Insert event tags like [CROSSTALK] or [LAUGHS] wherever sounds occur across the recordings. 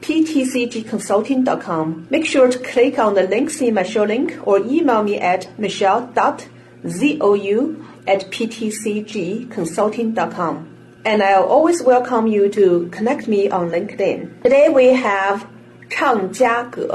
ptcgconsulting.com. Make sure to click on the links in my show link or email me at michelle.zhou at ptcgconsulting.com. And I'll always welcome you to connect me on LinkedIn. Today we have Chang Jia Ge,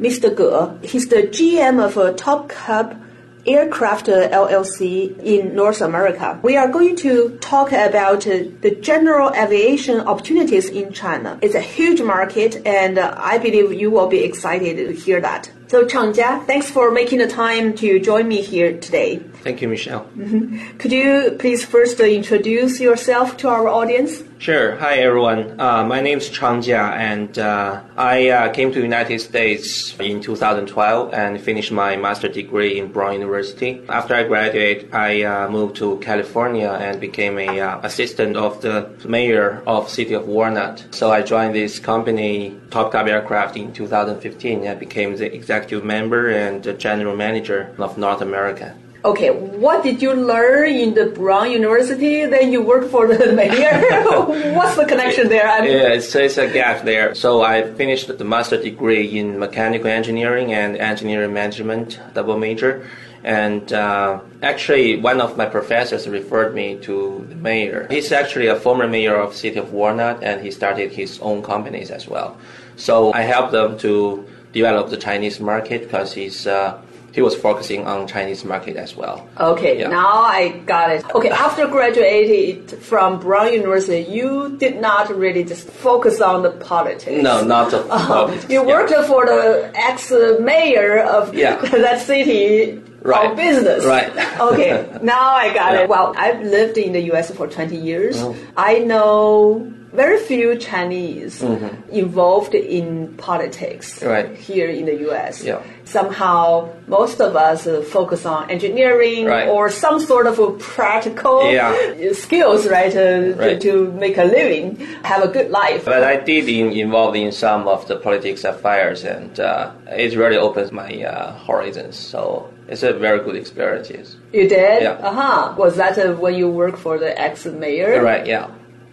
Mr. Ge. He's the GM of a Top Cub Aircraft LLC in North America. We are going to talk about the general aviation opportunities in China. It's a huge market, and I believe you will be excited to hear that. So, Changjia, thanks for making the time to join me here today. Thank you, Michelle. Mm-hmm. Could you please first introduce yourself to our audience? Sure. Hi, everyone. Uh, my name is Chang Jia, and uh, I uh, came to United States in 2012 and finished my master degree in Brown University. After I graduated, I uh, moved to California and became a uh, assistant of the mayor of city of Walnut. So I joined this company, Top Cub Aircraft, in 2015 and became the executive member and general manager of North America. Okay, what did you learn in the Brown University? Then you work for the [LAUGHS] mayor. [LAUGHS] What's the connection there? I yeah, it's, it's a gap there. So I finished the master degree in mechanical engineering and engineering management, double major. And uh, actually, one of my professors referred me to the mayor. He's actually a former mayor of city of Walnut, and he started his own companies as well. So I helped them to develop the Chinese market because he's uh, he was focusing on Chinese market as well. Okay, yeah. now I got it. Okay, after graduated from Brown University, you did not really just focus on the politics. No, not the [LAUGHS] uh, politics. You worked yeah. for the ex-mayor of yeah. [LAUGHS] that city right. business. Right. [LAUGHS] okay, now I got yeah. it. Well, I've lived in the U.S. for 20 years. Mm. I know very few Chinese mm-hmm. involved in politics right. here in the U.S. Yeah. Somehow, most of us focus on engineering right. or some sort of practical yeah. skills, right, uh, right. To, to, make a living, have a good life. But I did in, involved in some of the politics affairs, and uh, it really opens my uh, horizons. So it's a very good experience. You did? Yeah. Uh huh. Was that uh, when you worked for the ex mayor? Right. Yeah.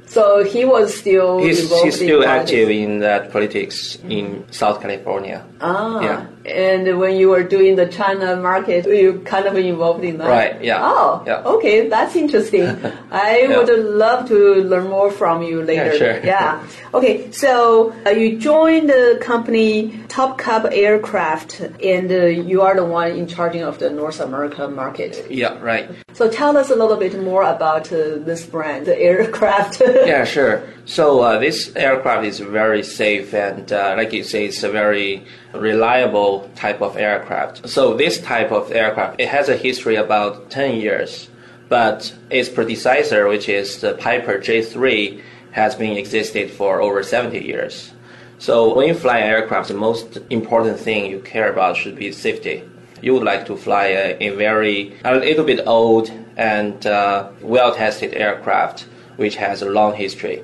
So he was still he's, he's still in active in that politics in South California. Ah, yeah. And when you were doing the China market, you kind of involved in that. Right. Yeah. Oh. Yeah. Okay, that's interesting. [LAUGHS] I yeah. would love to learn more from you later. Yeah. Sure. Yeah. [LAUGHS] Okay. So uh, you joined the company Top Cub Aircraft, and uh, you are the one in charge of the North America market. Yeah. Right. So tell us a little bit more about uh, this brand, the aircraft. [LAUGHS] yeah. Sure. So uh, this aircraft is very safe and, uh, like you say, it's a very reliable type of aircraft. So this type of aircraft, it has a history about 10 years, but its predecessor, which is the Piper J3, has been existed for over 70 years. So when you fly an aircraft, the most important thing you care about should be safety. You would like to fly a, a very, a little bit old and uh, well-tested aircraft, which has a long history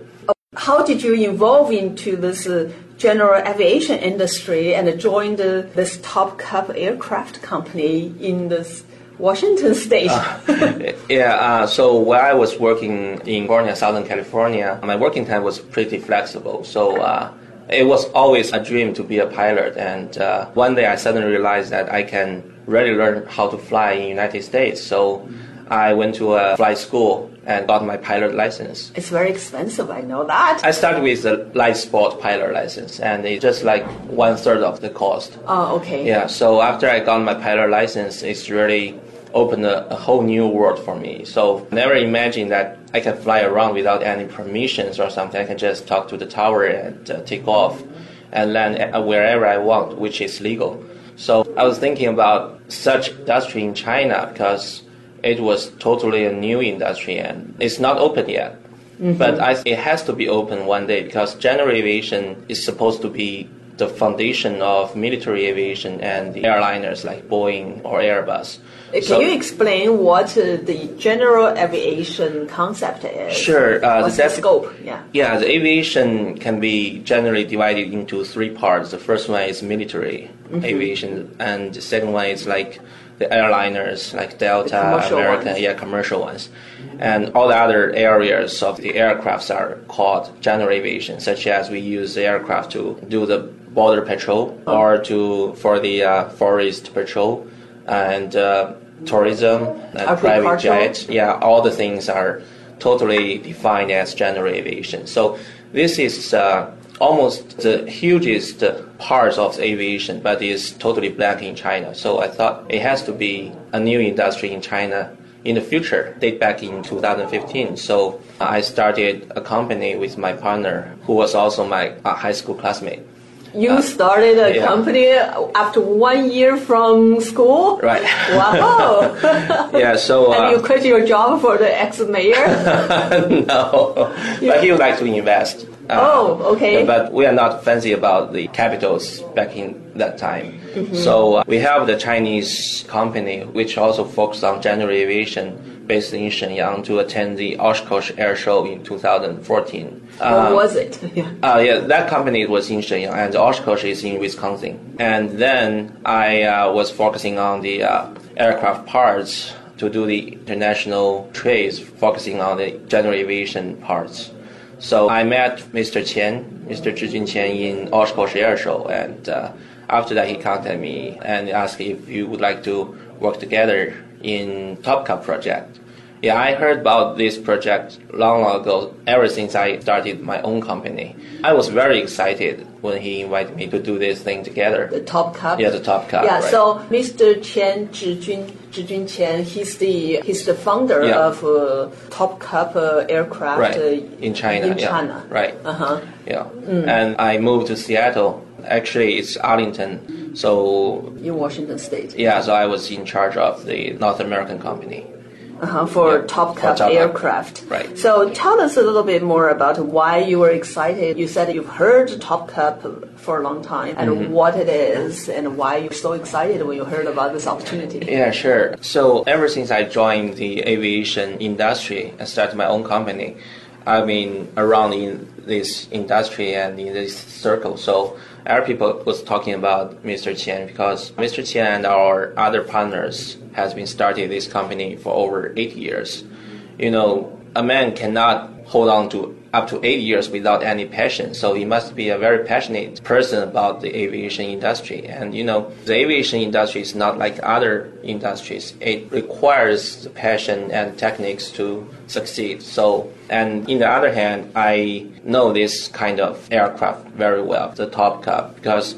how did you evolve into this uh, general aviation industry and joined this top Cub aircraft company in this Washington state? uh, [LAUGHS] yeah, uh, so while I was working in California, Southern California, my working time was pretty flexible. So uh, it was always a dream to be a pilot. And uh, one day I suddenly realized that I can really learn how to fly in United States. So I went to a flight school and got my pilot license. It's very expensive, I know that. I started with the light sport pilot license, and it's just like one third of the cost. Oh, okay. Yeah, so after I got my pilot license, it's really opened a, a, whole new world for me. So never imagined that I can fly around without any permissions or something. I can just talk to the tower and uh, take off and land wherever I want, which is legal. So I was thinking about such industry in China because it was totally a new industry and it's not open yet. Mm-hmm. But I, it has to be open one day because general aviation is supposed to be the foundation of military aviation and the airliners like Boeing or Airbus. Can so, you explain what uh, the general aviation concept is? Sure. Uh, What's the, scope? Yeah. Yeah, the aviation can be generally divided into three parts. The first one is military mm-hmm. aviation, and the second one is like the airliners, like Delta, American, ones. yeah, commercial ones, and all the other areas of the aircrafts are called general aviation, such as we use the aircraft to do the border patrol oh. or to for the uh, forest patrol and uh, tourism and private jets. Yeah, all the things are totally defined as general aviation. So this is uh, almost the hugest part of aviation, but is totally black in China. So I thought it has to be a new industry in China in the future, date back in 2015. So I started a company with my partner, who was also my uh, high school classmate. You uh, started a yeah. company after one year from school? Right. Wow. [LAUGHS] yeah, so. Uh, [LAUGHS] and you quit your job for the ex mayor? [LAUGHS] no. Yeah. But he would like to invest. Uh, oh, okay. But we are not fancy about the capitals back in that time. Mm-hmm. So uh, we have the Chinese company, which also focused on general aviation based in Shenyang to attend the Oshkosh Air Show in 2014. What um, was it? [LAUGHS] yeah. Uh, yeah, that company was in Shenyang, and Oshkosh is in Wisconsin. And then I uh, was focusing on the uh, aircraft parts to do the international trades, focusing on the general aviation parts. So I met Mr. Qian, Mr. Zhijun Qian in Oshkosh Air Show, and uh, after that he contacted me and asked if you would like to work together in Top Cub project. Yeah, I heard about this project long, long ago, ever since I started my own company. I was very excited when he invited me to do this thing together. The Top Cub? Yeah, the Top Cub. Yeah, right. so Mr. Qian Zhijun, Zhijun Qian, he's the, he's the founder yeah. of uh, Top Cub uh, aircraft right. uh, in China. In yeah. China. Right. Uh-huh. Yeah. Mm. And I moved to Seattle. Actually, it's Arlington. So in Washington State. Yeah, so I was in charge of the North American company. Uh-huh, for yeah, Top Cub top aircraft. Right. So tell us a little bit more about why you were excited. You said you've heard Top Cub for a long time and mm-hmm. what it is and why you're so excited when you heard about this opportunity. Yeah, sure. So ever since I joined the aviation industry and started my own company, I've been around in this industry and in this circle. So other people was talking about Mr. Qian because Mr. Qian and our other partners has been starting this company for over eight years. You know, a man cannot hold on to up to eight years without any passion. So he must be a very passionate person about the aviation industry. And you know, the aviation industry is not like other industries. It requires passion and techniques to succeed. So, and in the other hand, I know this kind of aircraft very well, the Top Cub, because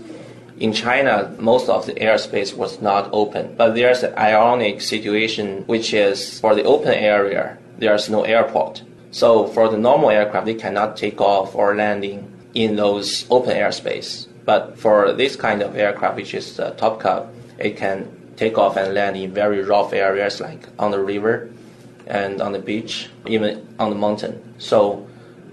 in China, most of the airspace was not open. But there's an ironic situation, which is for the open area, there's no airport. So for the normal aircraft, they cannot take off or landing in those open airspace. But for this kind of aircraft, which is the Top Cub, it can take off and land in very rough areas like on the river and on the beach, even on the mountain. So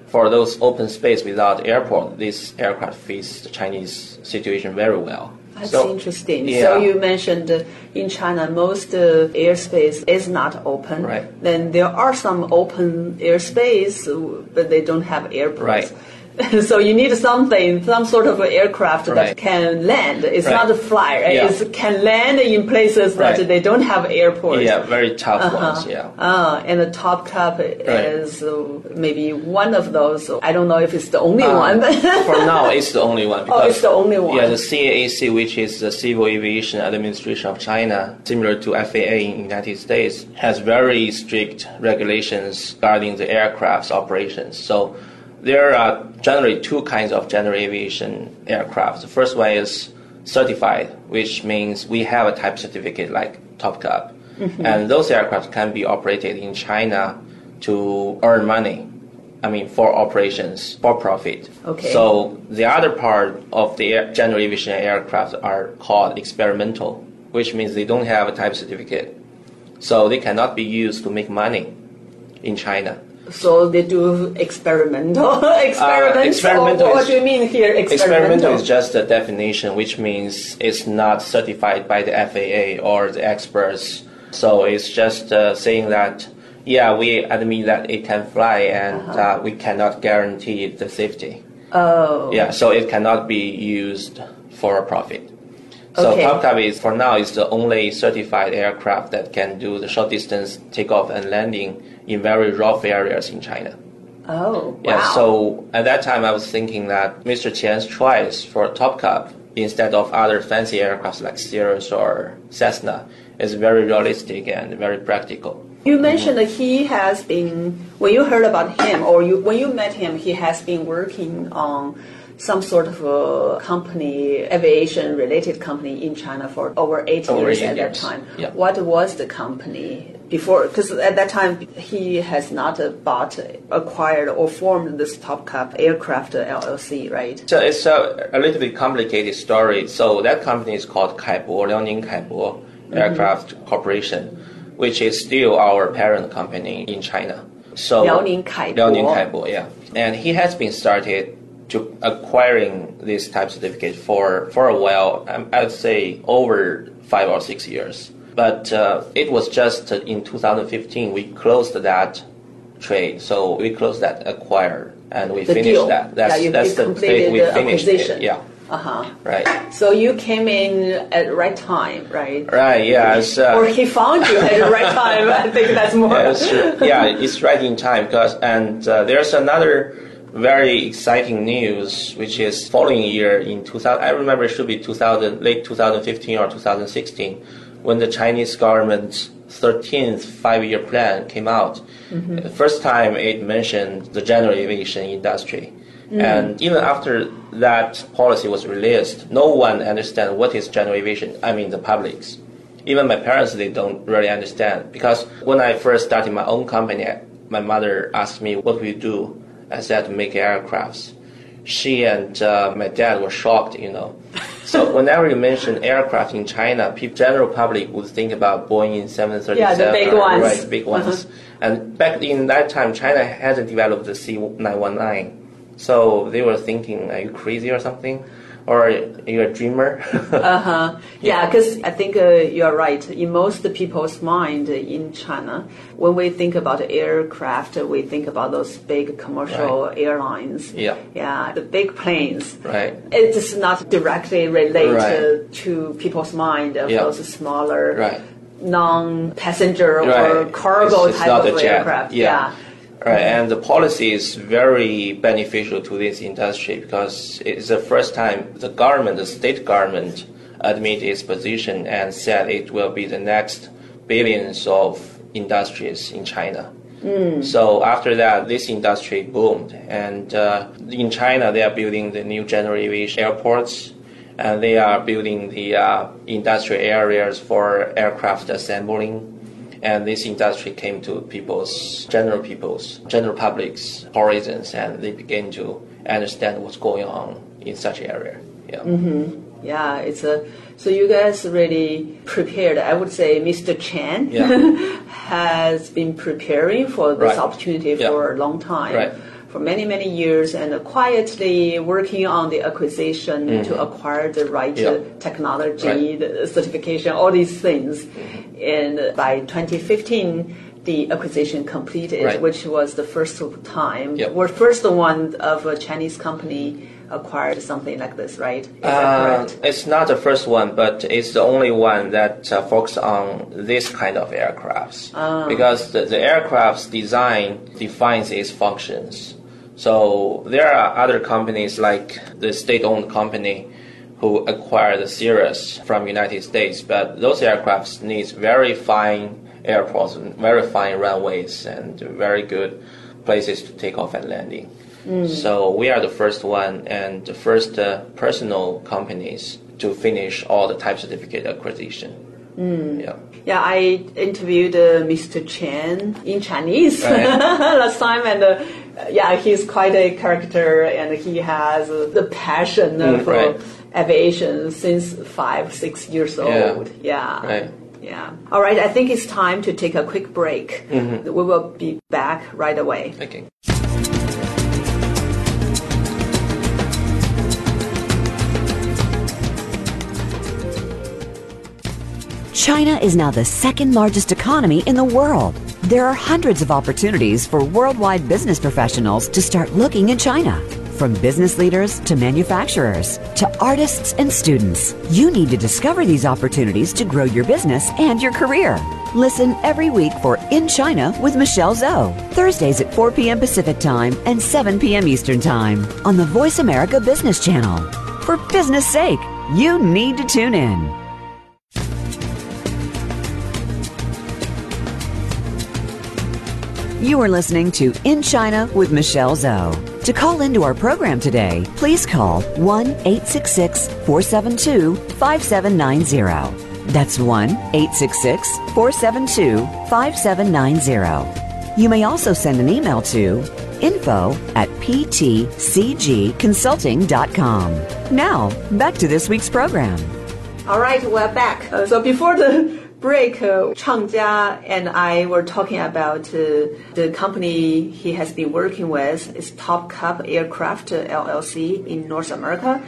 for those open space without airport, this aircraft fits the Chinese situation very well. That's so, interesting. Yeah. So you mentioned uh, in China most uh, airspace is not open. Right. Then there are some open airspace, but they don't have airports. Right. [LAUGHS] so you need something, some sort of aircraft right. that can land. It's right. not a fly. Right? Yeah. It can land in places that they don't have airports. Yeah, very tough uh-huh. ones. Yeah. Uh, and the Top Cub is uh, maybe one of those. I don't know if it's the only um, one, [LAUGHS] for now it's the only one. Because, oh, it's the only one. Yeah, the CAAC, which is the Civil Aviation Administration of China, similar to FAA in the United States, has very strict regulations regarding the aircraft's operations. So there are generally two kinds of general aviation aircraft. The first one is certified, which means we have a type certificate like Top Cub. Mm-hmm. And those aircraft can be operated in China to earn money. I mean, for operations, for profit. Okay. So the other part of the air, general aviation aircraft are called experimental, which means they don't have a type certificate. So they cannot be used to make money in China. So they do experimental experiments. [LAUGHS] Uh, experimental or what do you mean here? Experimental is just a definition, which means it's not certified by the FAA or the experts. So it's just uh, saying that, yeah, we admit that it can fly and uh we cannot guarantee the safety. oh. Yeah, so it cannot be used for a profit. So Okay. TopCub is for now is the only certified aircraft that can do the short distance takeoff and landing in very rough areas in China. Oh. Wow. Yeah, so at that time I was thinking that Mr. Qian's choice for Top Cub instead of other fancy aircraft like Cirrus or Cessna is very realistic and very practical. You mentioned that he has been, when you heard about him or you, when you met him, he has been working on some sort of a company, aviation related company in China for over eight Over years eight at that time. Yeah. What was the company before? Because at that time he has not bought, acquired, or formed this Top Cub Aircraft LLC, right? So it's a, a little bit complicated story. So that company is called Kaibo, Liaoning Kaibo mm-hmm. Aircraft Corporation, which is still our parent company in China. So Liaoning Kaibo. Liaoning Kaibo, yeah. And he has been started to acquiring this type certificate for, for a while, um, I'd say over five or six years. But uh, it was just in 2015 we closed that trade. So we closed that acquire and we The finished deal. that. That's, yeah, that's the completed thing we the finished it. Yeah. Uh huh. Right. So you came in at the right time, right? Right. Yeah. Uh, or he found you at the right time. I think that's more. [LAUGHS] yeah, it's yeah, it's right in time because and uh, there's another very exciting news which is following year in 2000. I remember it should be 2000, late 2015 or 2016, when the Chinese government's 13th five-year plan came out. Mm-hmm. The first time it mentioned the general aviation industry. Mm-hmm. And even after that policy was released, no one understands what is general aviation. I mean, the publics even my parents they don't really understand because when I first started my own company, my mother asked me what we do. I said make aircrafts. She and uh, my dad were shocked, you know. So [LAUGHS] whenever you mention aircraft in China, people, general public would think about Boeing 737, Yeah, the big ones. right, the big ones. And back in that time, China hadn't developed the C919, so they were thinking, "Are you crazy or something?" Or are you a dreamer? [LAUGHS] uh huh. Yeah, because I think uh, you're right. In most people's mind in China, when we think about aircraft, we think about those big commercial Right. airlines. Yeah. Yeah, the big planes. right. It does not directly relate Right. uh, to people's mind of Yeah. those smaller Right. non-passenger or cargo It's- it's type of aircraft. Yeah. Right, and the policy is very beneficial to this industry because it's the first time the government, the state government, admit its position and said it will be the next billions of industries in China. So after that, this industry boomed, and uh, in China they are building the new general aviation airports, and they are building the uh, industrial areas for aircraft assembling and this industry came to people's general people's general public's horizons and they began to understand what's going on in such area yeah mm-hmm. Yeah, it's a so you guys really prepared. I would say Mr. Qian Yeah. [LAUGHS] has been preparing for this Right. opportunity Yeah. for a long time. Right. For many, many years, and quietly working on the acquisition to acquire the right Mm-hmm. Yeah. technology, Right. Mm-hmm. the certification, all these things. And by 2015, the acquisition completed, Right. which was the first time. Yep. We're first one of a Chinese company acquired something like this, right? Is that Uh, correct? it's not the first one, but it's the only one that uh, focuses on this kind of aircrafts. Because the, the aircraft's design defines its functions. So there are other companies like the state-owned company who acquired the Cirrus from United States, but those aircrafts needs very fine airports, and very fine runways, and very good places to take off and landing. So we are the first one and the first uh, personal companies to finish all the type certificate acquisition. Yeah. Yeah, I interviewed uh, Mr. Qian in Chinese Right. [LAUGHS] last time, and uh, yeah, he's quite a character, and he has uh, the passion uh, Mm, for right. aviation since five, six years Yeah. old. Yeah. Right. Yeah. All right, I think it's time to take a quick break. Mm-hmm. We will be back right away. Okay. China is now the second largest economy in the world. There are hundreds of opportunities for worldwide business professionals to start looking in China. From business leaders to manufacturers to artists and students, you need to discover these opportunities to grow your business and your career. Listen every week for In China with Michelle Zhou, Thursdays at 4 p.m. Pacific Time and 7 p.m. Eastern Time on the Voice America Business Channel. For business sake, you need to tune in. You are listening to In China with Michelle Zhou. To call into our program today, please call 1 866 472 5790. That's 1 866 472 5790. You may also send an email to info at ptcgconsulting.com. Now, back to this week's program. All right, we're back. Uh, so before the break, uh, Chang Jia and I were talking about uh, the company he has been working with. It's Top Cub Aircraft uh, LLC in North America,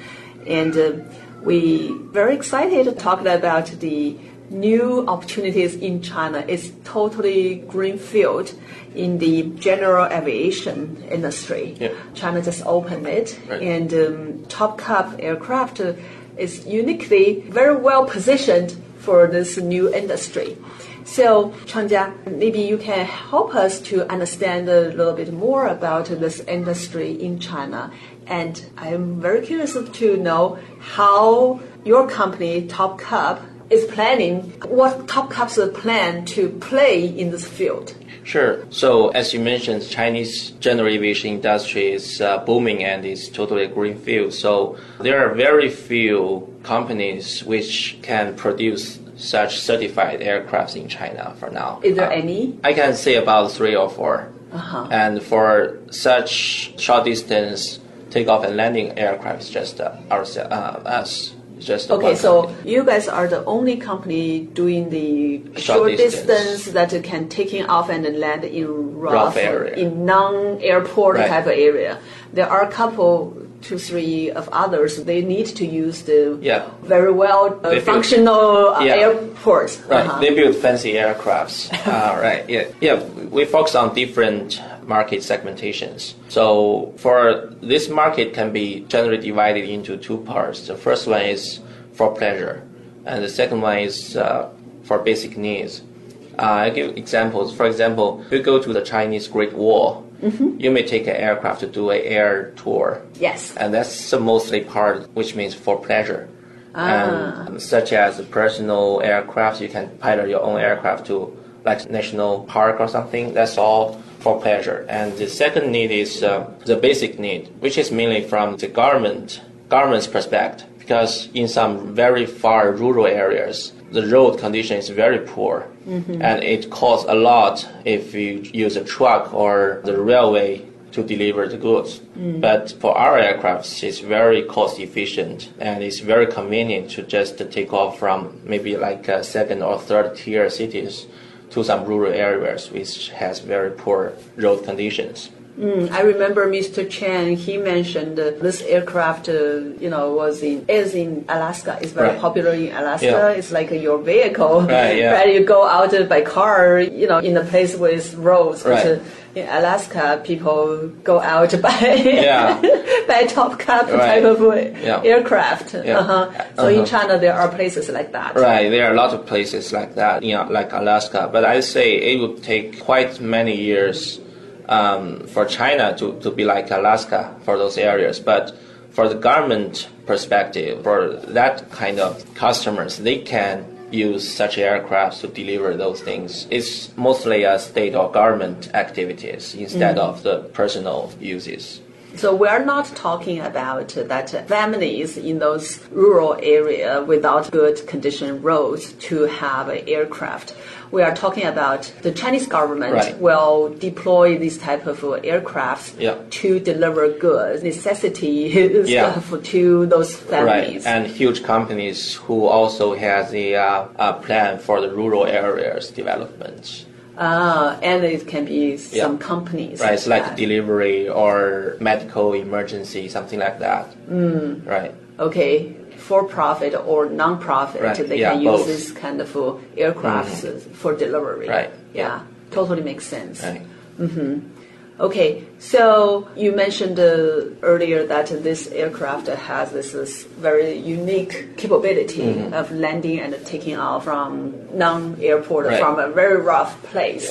and uh, we very excited to talk about the new opportunities in China. It's totally greenfield in the general aviation industry. Yeah. China just opened it, Right. and um, Top Cub aircraft uh, is uniquely very well positioned for this new industry. So, Changjia, maybe you can help us to understand a little bit more about this industry in China. And I'm very curious to know how your company, Top Cub, is planning, what Top Cub's plan to play in this field. Sure. So as you mentioned, Chinese general aviation industry is uh, booming and is totally a green field. So there are very few companies which can produce such certified aircrafts in China for now. Is there Uh, any? I can say about three or 4 Uh-huh. And for such short distance takeoff and landing aircrafts, it's just uh, ours, uh, us. Just Okay, so company. you guys are the only company doing the Short short, distance. distance. that can taking off and land in rough, Rough area. in non-airport Right. type of area. There are a couple, two, three of others. They need to use the Yeah. very well uh, build- functional uh, Yeah. airports. Right, Uh-huh. they build fancy aircrafts. [LAUGHS] uh, right, yeah, yeah. We focus on different market segmentations. So for this market can be generally divided into two parts. The first one is for pleasure, and the second one is uh, for basic needs. Uh, I give examples. For example, you go to the Chinese Great Wall, you may take an aircraft to do an air tour. Yes. and that's the mostly part which means for pleasure. Ah. and such as personal aircraft you can pilot your own aircraft to like national park or something. That's all for pleasure. And the second need is uh, the basic need which is mainly from the government government's perspective. Because in some very far rural areas the road condition is very poor and it costs a lot if you use a truck or the railway to deliver the goods. But for our aircrafts, it's very cost efficient and it's very convenient to just take off from maybe like uh, second or third tier cities to some rural areas which has very poor road conditions. Mm, I remember Mr. Qian. He mentioned uh, this aircraft, uh, you know, was in is in Alaska. It's very Right. popular in Alaska. Yeah. It's like your vehicle. Right, yeah. [LAUGHS] Right, You go out uh, by car, you know, in a place with roads. Right. uh, in Alaska, people go out [LAUGHS] by Yeah. [LAUGHS] by top cub Right. type of uh, Yeah. aircraft. Yeah. Uh-huh. So in Uh-huh. China, there are places like that. Right, there are a lot of places like that, you know, like Alaska. But I say it would take quite many years um, for China to, to be like Alaska for those areas. But for the government perspective, for that kind of customers, they can use such aircraft to deliver those things. It's mostly a state or government activities instead of the personal uses. So we are not talking about that families in those rural area without good condition roads to have an aircraft. We are talking about the Chinese government Right. will deploy these type of aircrafts Yeah. to deliver goods, necessity [LAUGHS] Yeah. stuff to those families. Right, and huge companies who also has a, uh, uh, plan for the rural areas development. Ah, and it can be Yeah. some companies. Right, it's like delivery or medical emergency, something like that. Mm. Right. okay, for profit or non-profit, Right, they yeah, can use both. this kind of uh, aircrafts uh, for delivery. Right, Yeah, yeah. totally makes sense. Right. Okay, so you mentioned uh, earlier that this aircraft has this, this very unique capability Mm-hmm. of landing and taking off from non-airport Right. from a very rough place.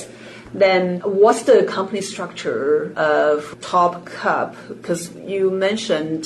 Then, what's the company structure of Top Cub? Because you mentioned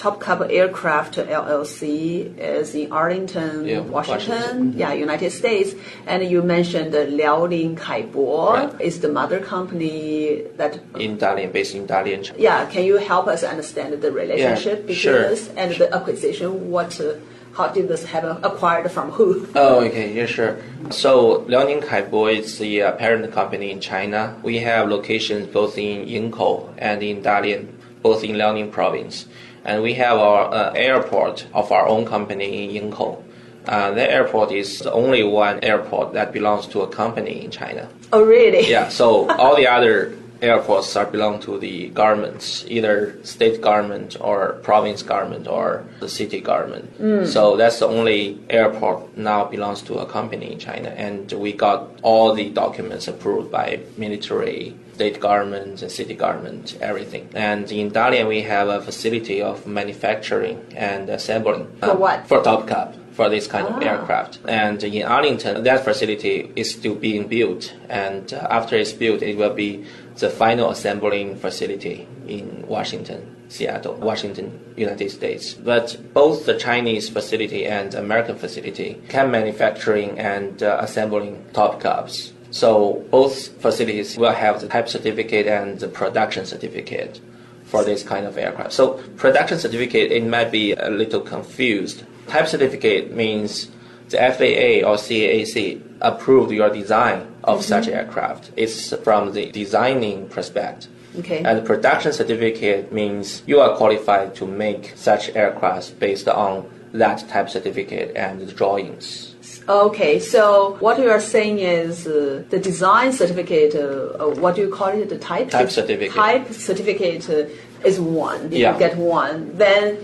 Top Cub Aircraft LLC is in Arlington, Yeah, Washington, Washington. yeah, United States. And you mentioned uh, Liaoning Kaibo Right. is the mother company that. In Dalian, based in Dalian, China. Yeah, can you help us understand the relationship between sure. this and the acquisition? What, uh, how did this happen? Acquired from who? Oh, okay, yeah, sure. So Liaoning Kaibo is the uh, parent company in China. We have locations both in Yingkou and in Dalian, both in Liaoning province. And we have our uh, airport of our own company in Yingkou. Uh, the airport is the only one airport that belongs to a company in China. Oh, really? Yeah, so all the other airports are belong to the governments, either state government or province government or the city government. So that's the only airport now belongs to a company in China, and we got all the documents approved by military, state government, and city government, everything. And in Dalian, we have a facility of manufacturing and assembling. For what? For Top Cub. For this kind of Ah. aircraft. And in Arlington, that facility is still being built. And uh, after it's built, it will be the final assembling facility in Washington, Seattle, Washington, United States. But both the Chinese facility and American facility can manufacturing and uh, assembling Top Cubs. So both facilities will have the type certificate and the production certificate for this kind of aircraft. So production certificate, it might be a little confused. Type certificate means the FAA or CAAC approved your design of such aircraft. It's from the designing perspective. Okay. And production certificate means you are qualified to make such aircraft based on that type certificate and the drawings. Okay, so what you are saying is uh, the design certificate, uh, uh, what do you call it, the type? Type certificate. Type certificate uh, is one. Yeah. You get one. Then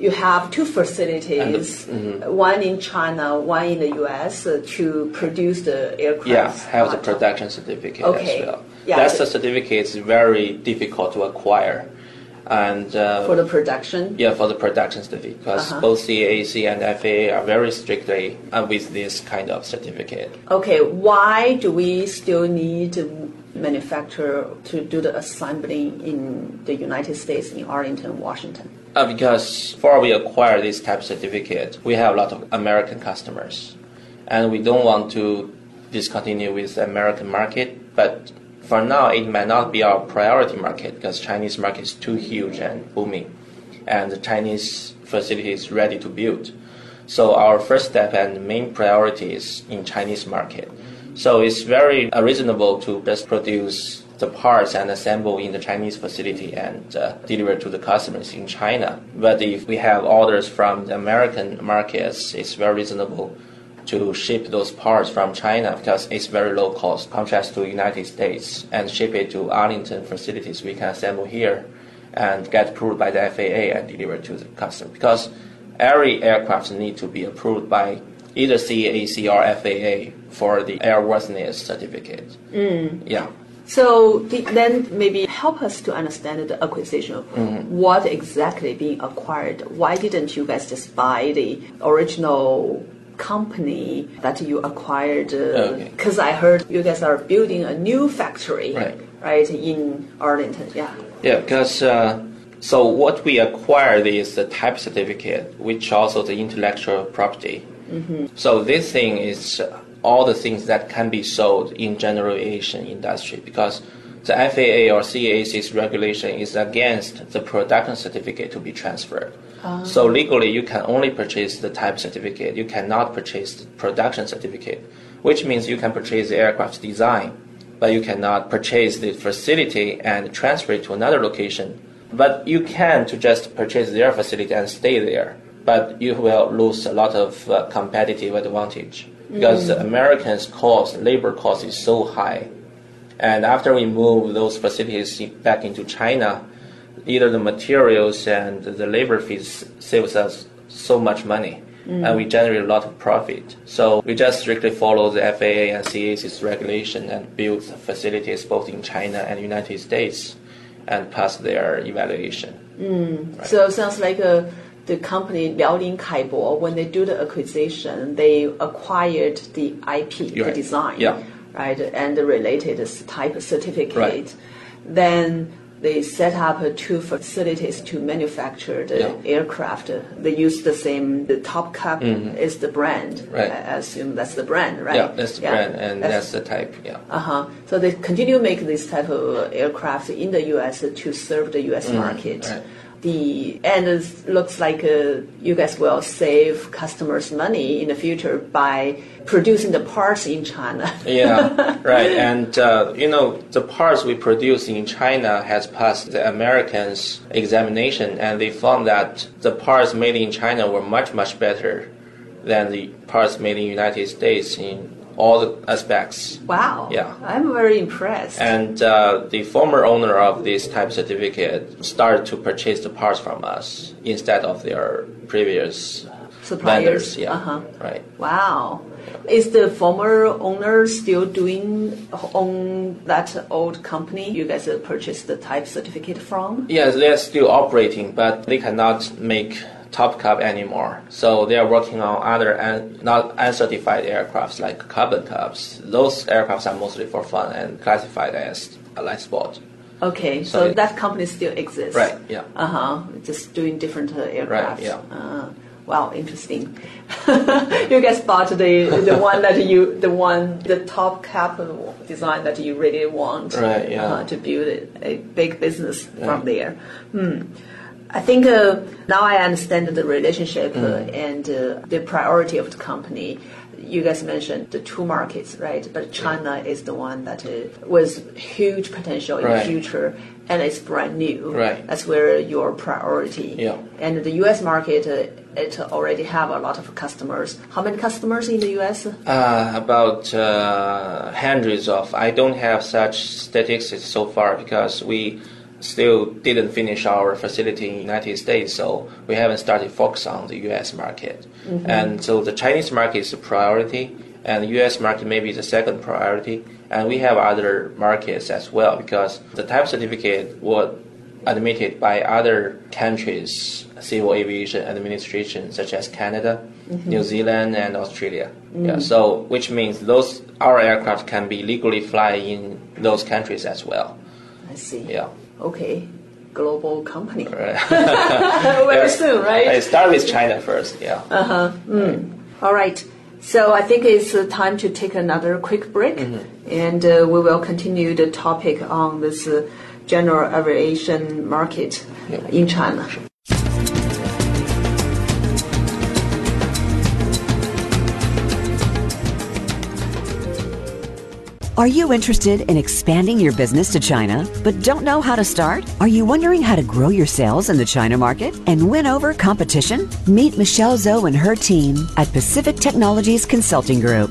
you have two facilities, mm-hmm. one in China, one in the US, uh, to produce the aircraft. Yeah, have the production certificate Okay. as well. Yeah, That's the- the certificate is very difficult to acquire. And uh, For the production? Yeah, for the production certificate, because Uh-huh. both CAAC and FAA are very strictly uh, with this kind of certificate. Okay, why do we still need to manufacture to do the assembling in the United States in Arlington, Washington? Uh, because before we acquire this type of certificate, we have a lot of American customers, and we don't want to discontinue with the American market. But for now, it might not be our priority market because Chinese market is too huge and booming, and the Chinese facility is ready to build. So our first step and main priority is in Chinese market. So it's very uh, reasonable to just produce the parts and assemble in the Chinese facility and uh, deliver to the customers in China. But if we have orders from the American markets, it's very reasonable to ship those parts from China because it's very low cost, contrast to United States, and ship it to Arlington facilities we can assemble here and get approved by the FAA and deliver to the customer. Because every aircraft need to be approved by either CAAC or FAA for the airworthiness certificate. Mm. Yeah. So then maybe help us to understand the acquisition. What exactly being acquired? Why didn't you guys just buy the original company that you acquired? Okay. Because I heard you guys are building a new factory, Right. right, in Arlington. Yeah. Yeah, because uh, so what we acquired is the type certificate, which also the intellectual property. So this thing is all the things that can be sold in general aviation industry because the FAA or CAAC's regulation is against the production certificate to be transferred. Ah. So legally, you can only purchase the type certificate. You cannot purchase the production certificate, which means you can purchase the aircraft design, but you cannot purchase the facility and transfer it to another location. But you can to just purchase their facility and stay there, but you will lose a lot of uh, competitive advantage because the Americans' cost, labor cost, is so high. And after we move those facilities back into China, either the materials and the labor fees saves us so much money. And we generate a lot of profit. So we just strictly follow the FAA and CAAC's regulation and build facilities both in China and United States and pass their evaluation. So it sounds like uh, the company Liaoning Kaibo, when they do the acquisition, they acquired the IP, the design, Yeah. right, and the related type certificate. Right. Then they set up two facilities to manufacture the Yeah. aircraft. They use the same, the Top Cub is the brand. Mm-hmm. Right. I assume that's the brand, right? Yeah, that's the brand and that's the type. Yeah. Uh-huh. So they continue to make this type of aircraft in the U.S. to serve the U.S. market. right. The and it looks like uh, you guys will save customers money in the future by producing the parts in China. yeah, [LAUGHS] right. And uh, you know, the parts we produce in China has passed the Americans' examination, and they found that the parts made in China were much much better than the parts made in United States in all the aspects. wow. Yeah. I'm very impressed. And uh, the former owner of this type certificate started to purchase the parts from us instead of their previous Suppliers. vendors. Yeah, Uh-huh. right. Wow. Is the former owner still doing own that old company you guys purchased the type certificate from? Yes, they're still operating, but they cannot make Top Cub anymore. So they are working on other un- not uncertified aircrafts like Carbon Cubs. Those aircrafts are mostly for fun and classified as a light sport. Okay, so, So- that company still exists. Right, yeah. Uh huh. Just doing different uh, aircraft. yeah. Uh, wow, interesting. [LAUGHS] you guys bought the the one that you the one the top cub design that you really want. Right, yeah. Uh, to build a, a big business from there. Hmm. I think uh, now I understand the relationship uh, Mm. and uh, the priority of the company. You guys mentioned the two markets, right? But China is the one that uh, was huge potential in the future, and it's brand new. Right. That's where your priority. Yeah. And the U.S. market, uh, it already have a lot of customers. How many customers in the U.S.? Uh, about uh, hundreds of. I don't have such statistics so far because we still didn't finish our facility in the United States, so we haven't started focus on the U.S. market. Mm-hmm. And so the Chinese market is a priority, and the U.S. market may be the second priority. And we have other markets as well because the type certificate was admitted by other countries' civil aviation administration, such as Canada, mm-hmm. New Zealand, and Australia. Mm-hmm. Yeah, so which means those our aircraft can be legally fly in those countries as well. I see. Yeah. Okay. Global company. Right. [LAUGHS] Very soon, right? I start with China first. Yeah. Uh huh. All right. So I think it's time to take another quick break, Mm-hmm. and uh, we will continue the topic on this uh, general aviation market Yeah. in China. Are you interested in expanding your business to China but don't know how to start? Are you wondering how to grow your sales in the China market and win over competition? Meet Michelle Zhou and her team at Pacific Technologies Consulting Group.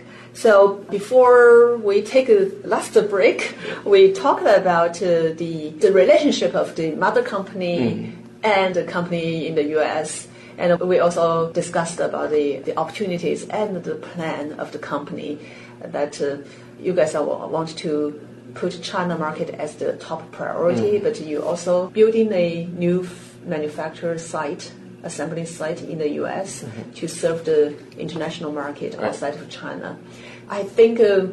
So before we take a last break, we talked about uh, the the relationship of the mother company and the company in the U.S. And we also discussed about the, the opportunities and the plan of the company that uh, you guys are, want to put China market as the top priority, but you also building a new manufacturer site, assembly site in the U.S. to serve the international market outside of China. I think uh,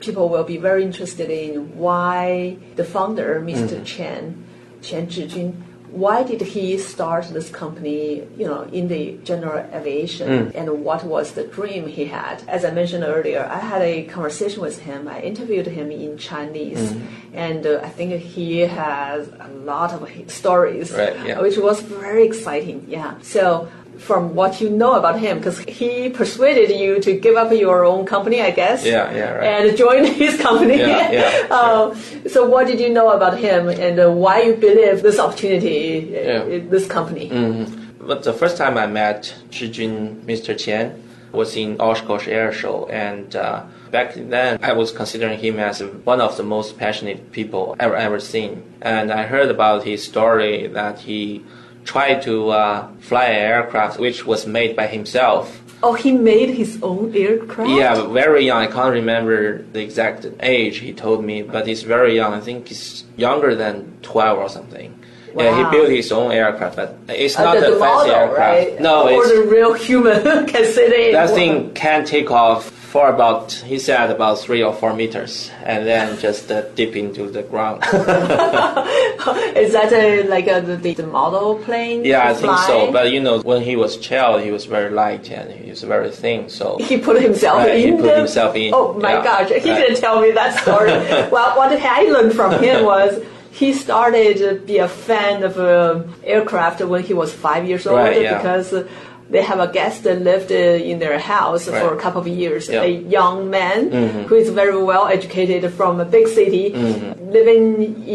people will be very interested in why the founder, Mr. Qian, Qian Zhijun, why did he start this company, you know, in the general aviation, and what was the dream he had? As I mentioned earlier, I had a conversation with him. I interviewed him in Chinese, and uh, I think he has a lot of stories, Right, yeah. which was very exciting. Yeah. So from what you know about him, because he persuaded you to give up your own company, I guess. Yeah, yeah, right. And join [LAUGHS] his company. Yeah, yeah, [LAUGHS] Um, so what did you know about him, and uh, why you believe this opportunity, uh, Yeah. this company? But the first time I met Zhijun, Mr. Qian, was in Oshkosh Air Show, and uh, back then I was considering him as one of the most passionate people ever ever seen. And I heard about his story that he tried to uh, fly an aircraft which was made by himself. Oh, he made his own aircraft. Yeah, very young. I can't remember the exact age he told me, but he's very young. I think he's younger than 12 or something. Yeah, he built his own aircraft, but it's Uh, not the, a the fancy model, aircraft. right? No, or it's the real human [LAUGHS] can sit in. that thing can take off for about he said about three or four meters, and then just uh, dip into the ground. [LAUGHS] Is that a, like a, the, the model plane? yeah, I to think fly? so. But you know, when he was child, he was very light and he was very thin. So he put himself Right, he in. put the- himself in, Oh my yeah, gosh, he right. didn't tell me that story. [LAUGHS] well, what I learned from him was he started to be a fan of uh, aircraft when he was five years old Right, yeah. because. Uh, they have a guest that lived uh, in their house for a couple of years. Yeah. A young man Mm-hmm. who is very well educated from a big city, Mm-hmm. living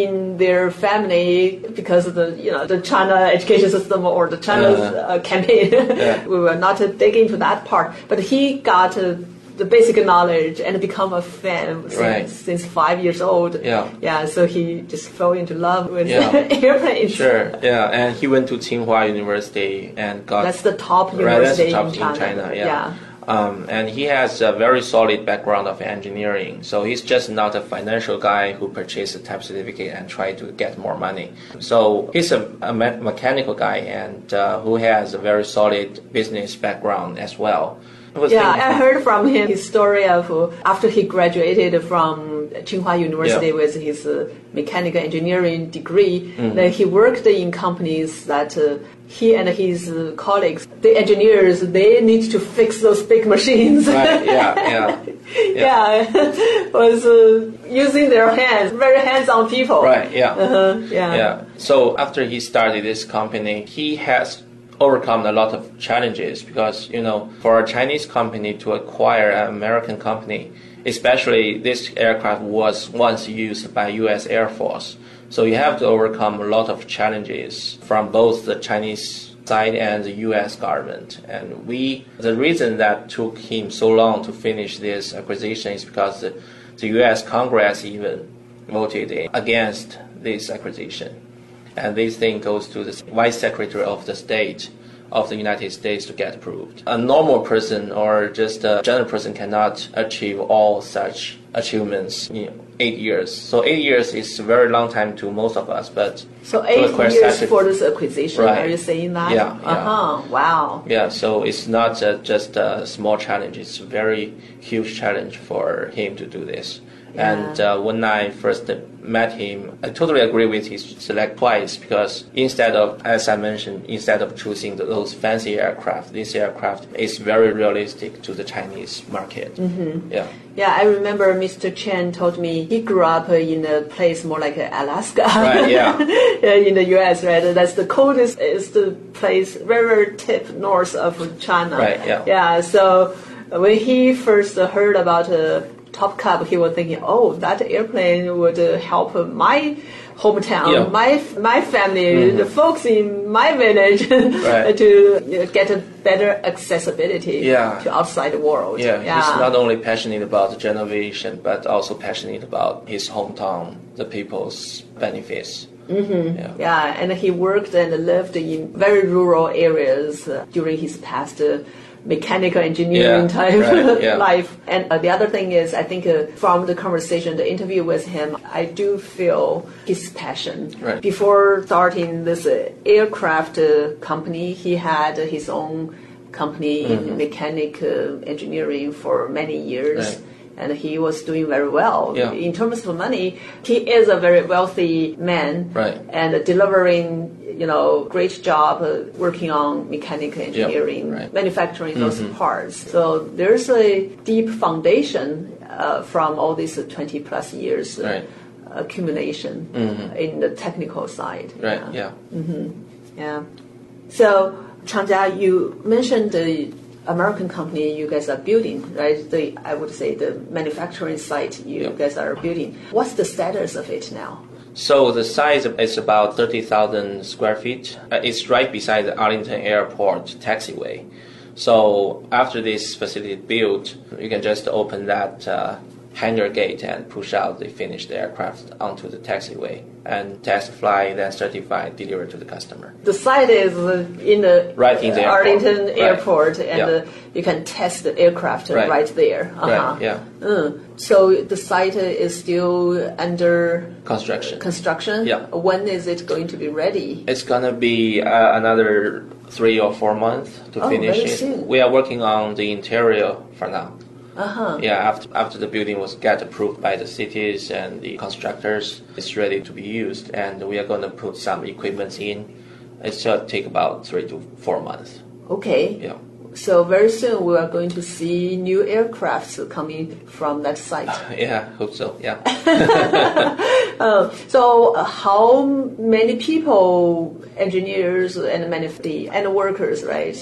in their family because of the you know the China education system or the China's uh, campaign. Yeah. [LAUGHS] we will not dig into that part, but he got uh, the basic knowledge and become a fan since, Right. since five years old. Yeah. yeah. So he just fell into love with Yeah. [LAUGHS] airplanes. sure, yeah, and he went to Tsinghua University and got That's the top Right, that's the university top in in China. China, yeah. Um, and he has a very solid background of engineering, so he's just not a financial guy who purchased a type certificate and try to get more money. So he's a, a me- mechanical guy and uh, who has a very solid business background as well. Was Yeah, I heard from him his story of uh, after he graduated from Tsinghua University Yeah. with his uh, mechanical engineering degree, Mm-hmm. that he worked in companies that uh, he and his uh, colleagues, the engineers, they need to fix those big machines. Right, yeah, yeah. [LAUGHS] yeah, [LAUGHS] was uh, using their hands, very hands-on people. Right, yeah. Uh, yeah. Yeah. So after he started this company, he has overcome a lot of challenges because you know for a Chinese company to acquire an American company, especially this aircraft was once used by U.S. Air Force. So you have to overcome a lot of challenges from both the Chinese side and the U.S. government. And we, the reason that took him so long to finish this acquisition is because the, the U.S. Congress even voted against this acquisition. And this thing goes to the Vice Secretary of the State of the United States to get approved. A normal person or just a general person cannot achieve all such achievements in eight years. So eight years is a very long time to most of us, but So eight acquire years for this acquisition. Right. Are you saying that? Yeah, yeah. Uh huh. Wow. Yeah, so it's not uh, just a small challenge, it's a very huge challenge for him to do this. And uh, when I first met him, I totally agree with his select twice because instead of, as I mentioned, instead of choosing those fancy aircraft, this aircraft is very realistic to the Chinese market. Mm-hmm. Yeah. Yeah, I remember Mr. Qian told me he grew up in a place more like Alaska. Right, yeah. [LAUGHS] in the U.S., right? That's the coldest is the place, very, very tip north of China. Right, yeah. Yeah, so when he first heard about uh, Top Cub, he was thinking, oh, that airplane would uh, help my hometown, Yeah. my my family, the folks in my village, [LAUGHS] Right. to get a better accessibility Yeah. to outside the world. Yeah, he's not only passionate about the generation, but also passionate about his hometown, the people's benefits. Mm-hmm. Yeah. Yeah, and he worked and lived in very rural areas uh, during his past uh, mechanical engineering Yeah, type right, [LAUGHS] yeah. life. And uh, the other thing is, I think uh, from the conversation, the interview with him, I do feel his passion. Right. Before starting this uh, aircraft uh, company, he had his own company in mechanical uh, engineering for many years. Mm-hmm. Right. And he was doing very well. Yeah. In terms of money, he is a very wealthy man Right. and delivering you know great job uh, working on mechanical engineering right. manufacturing those parts so there's a deep foundation uh, from all these uh, 20 plus years uh, Right. accumulation uh, in the technical side Right, yeah. yeah so Changjia, you mentioned the American company you guys are building, right? The I would say the manufacturing site you Yeah. guys are building. What's the status of it now? So the size is about 30,000 square feet. Uh, It's right beside the Arlington Airport taxiway. So after this facility is built, you can just open that uh, hangar gate and push out the finished aircraft onto the taxiway and test fly, then certify, deliver to the customer. The site is in the Right in the airport. Arlington Right. Airport, and Yeah. uh, you can test the aircraft Right. right, there. Uh-huh. Right, yeah. Mm. So the site is still under Construction. construction. Yeah. When is it going to be ready? It's gonna be uh, another three or four months to Oh, finish it. soon. We are working on the interior for now. Uh huh. Yeah, after after the building was get approved by the cities and the constructors, it's ready to be used, and we are going to put some equipment in. It should take about three to four months. Okay. Yeah. So very soon we are going to see new aircrafts coming from that site. [LAUGHS] Yeah, hope so. Yeah. [LAUGHS] So uh, how many people, engineers and manuf- and workers, right,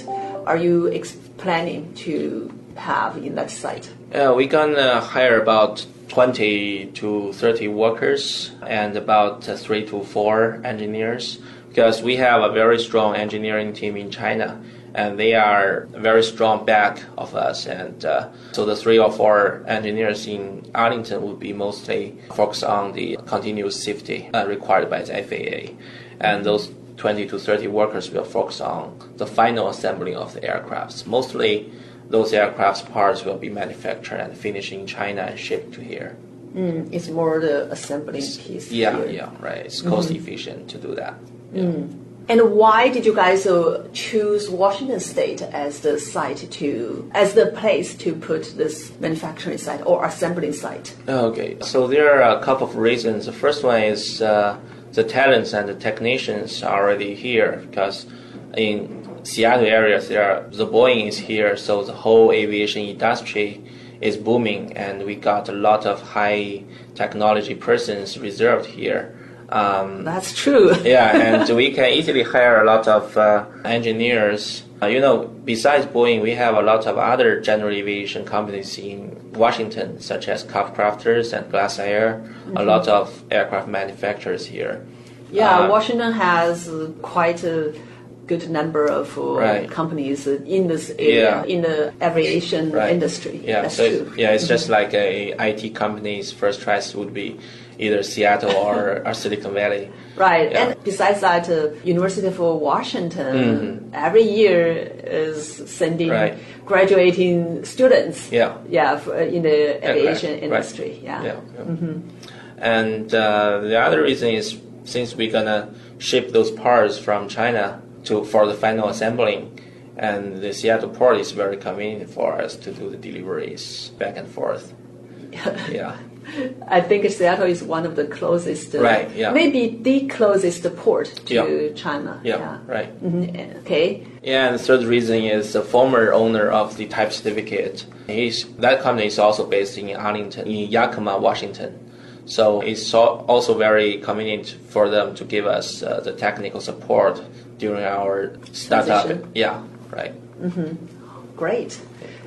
are you ex- planning to have in that site? Yeah, we're gonna hire about 20 to 30 workers and about uh, three to four engineers because we have a very strong engineering team in China and they are very strong back of us. And uh, so the three or four engineers in Arlington would be mostly focused on the continuous safety uh, required by the FAA. And those 20 to 30 workers will focus on the final assembling of the aircrafts. Mostly those aircraft parts will be manufactured and finished in China and shipped to here. Mm, it's more the assembling piece. Yeah, here. yeah, right. It's cost efficient to do that. Yeah. And why did you guys uh, choose Washington State as the site to, as the place to put this manufacturing site or assembling site? Okay, so there are a couple of reasons. The first one is uh, the talents and the technicians are already here because in Seattle areas, there are, the Boeing is here, so the whole aviation industry is booming, and we got a lot of high technology persons reserved here. Um, That's true. [LAUGHS] yeah, and we can easily hire a lot of uh, engineers. Uh, you know, besides Boeing, we have a lot of other general aviation companies in Washington, such as CubCrafters and Glasair. A lot of aircraft manufacturers here. Yeah, Uh, Washington has quite a good number of uh, Right. companies in this area, Yeah. in the aviation Right. industry. Yeah, That's so it's- true. yeah, it's just like a IT company's first choice would be either Seattle or, [LAUGHS] or Silicon Valley. Right, Yeah. and besides that, uh, University of Washington every year is sending Mm-hmm. Right. graduating students. Yeah. yeah, f- uh, in the aviation Right. industry. Yeah. Yeah. yeah. And uh, the other reason is since we're gonna ship those parts from China to for the final assembling, and the Seattle port is very convenient for us to do the deliveries back and forth. [LAUGHS] yeah. I think Seattle is one of the closest, uh, Right, yeah. maybe the closest port to Yeah. China. Yeah. Right. Mhm, Okay. Yeah, and the third reason is the former owner of the type certificate. He's, that company is also based in Arlington, in Yakima, Washington. So it's also very convenient for them to give us uh, the technical support during our startup. Transition. Yeah, right. Great.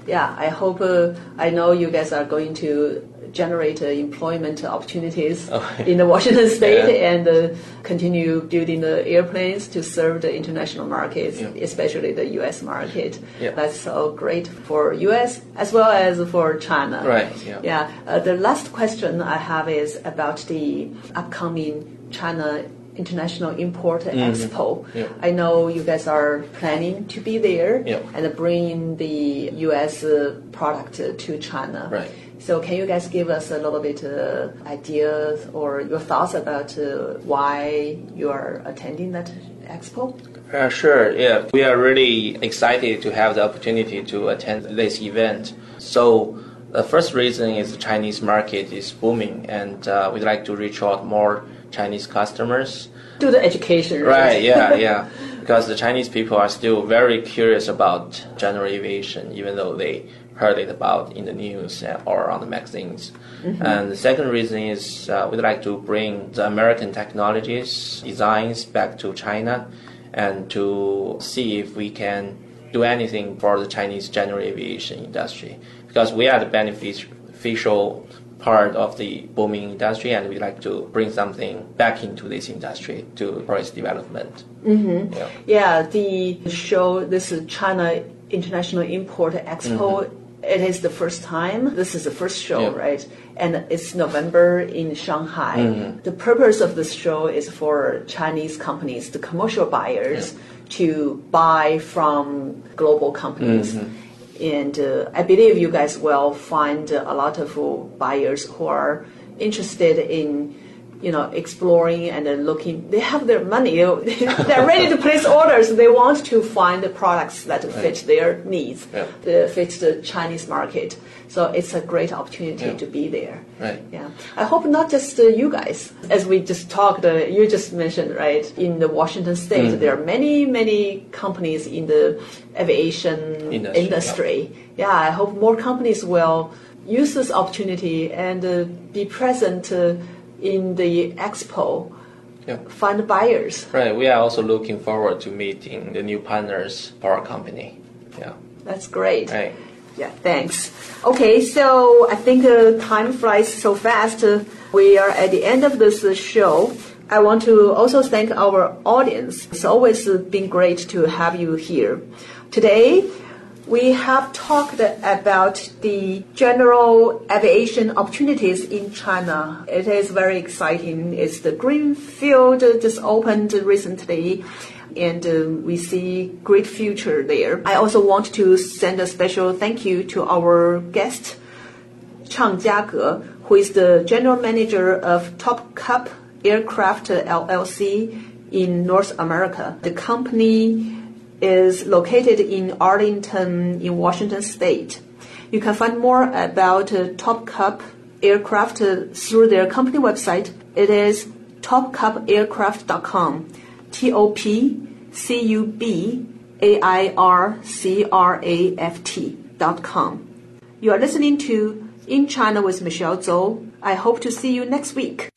Yeah, I hope uh, I know you guys are going to generate uh, employment opportunities Oh, [LAUGHS] in the Washington state Yeah. and uh, continue building the airplanes to serve the international markets, Yeah. especially the U.S. market. That's so great for U.S. as well as for China. Right, yeah. Yeah. Uh, the last question I have is about the upcoming China International Import Expo. Mm-hmm. Yeah. I know you guys are planning to be there Yeah. and bring the U.S. product to China. Right. So can you guys give us a little bit uh, ideas or your thoughts about uh, why you are attending that expo? Uh, sure, yeah. We are really excited to have the opportunity to attend this event. So, the first reason is the Chinese market is booming, and uh, we'd like to reach out more Chinese customers. Do the education. Right, yeah, yeah. [LAUGHS] Because the Chinese people are still very curious about general aviation, even though they heard it about in the news or on the magazines. And the second reason is uh, we'd like to bring the American technologies, designs back to China and to see if we can do anything for the Chinese general aviation industry. Because we are the beneficial part of the booming industry and we'd like to bring something back into this industry to for its development. Mm-hmm. Yeah. Yeah, the show, this is China International Import Expo. It is the first time. This is the first show, Mm-hmm. Yeah. right? And it's November in Shanghai. The purpose of this show is for Chinese companies, the commercial buyers, to buy from global companies. And uh, I believe you guys will find a lot of buyers who are interested in you know, exploring and then looking. They have their money. [LAUGHS] They're ready to place orders. They want to find the products that fit their needs, Yeah. that fit the Chinese market. So it's a great opportunity Yeah. to be there. Right. Yeah. I hope not just uh, you guys. As we just talked, uh, you just mentioned, right, in the Washington state, Mm-hmm. there are many, many companies in the aviation Industry, industry. Yeah, I hope more companies will use this opportunity and uh, be present uh, in the expo, Yeah. find buyers. Right. We are also looking forward to meeting the new partners for our company. Yeah. That's great. Right. Yeah, thanks. Okay, so I think uh, time flies so fast. Uh, we are at the end of this uh, show. I want to also thank our audience. It's always uh, been great to have you here. Today, we have talked about the general aviation opportunities in China. It is very exciting. It's the green field just opened recently and uh, we see great future there. I also want to send a special thank you to our guest, Changjia Ge, who is the general manager of Top Cub Aircraft LLC in North America. The company is located in Arlington in Washington state. You can find more about uh, Top Cub Aircraft uh, through their company website. It is topcubaircraft.com. T O P C U B A I R C R A F T dot com. You are listening to In China with Michelle Zhou. I hope to see you next week.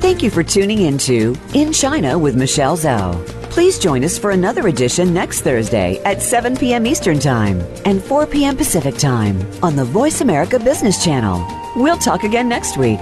Thank you for tuning into In China with Michelle Zhou. Please join us for another edition next Thursday at 7 p.m. Eastern Time and 4 p.m. Pacific Time on the Voice America Business Channel. We'll talk again next week.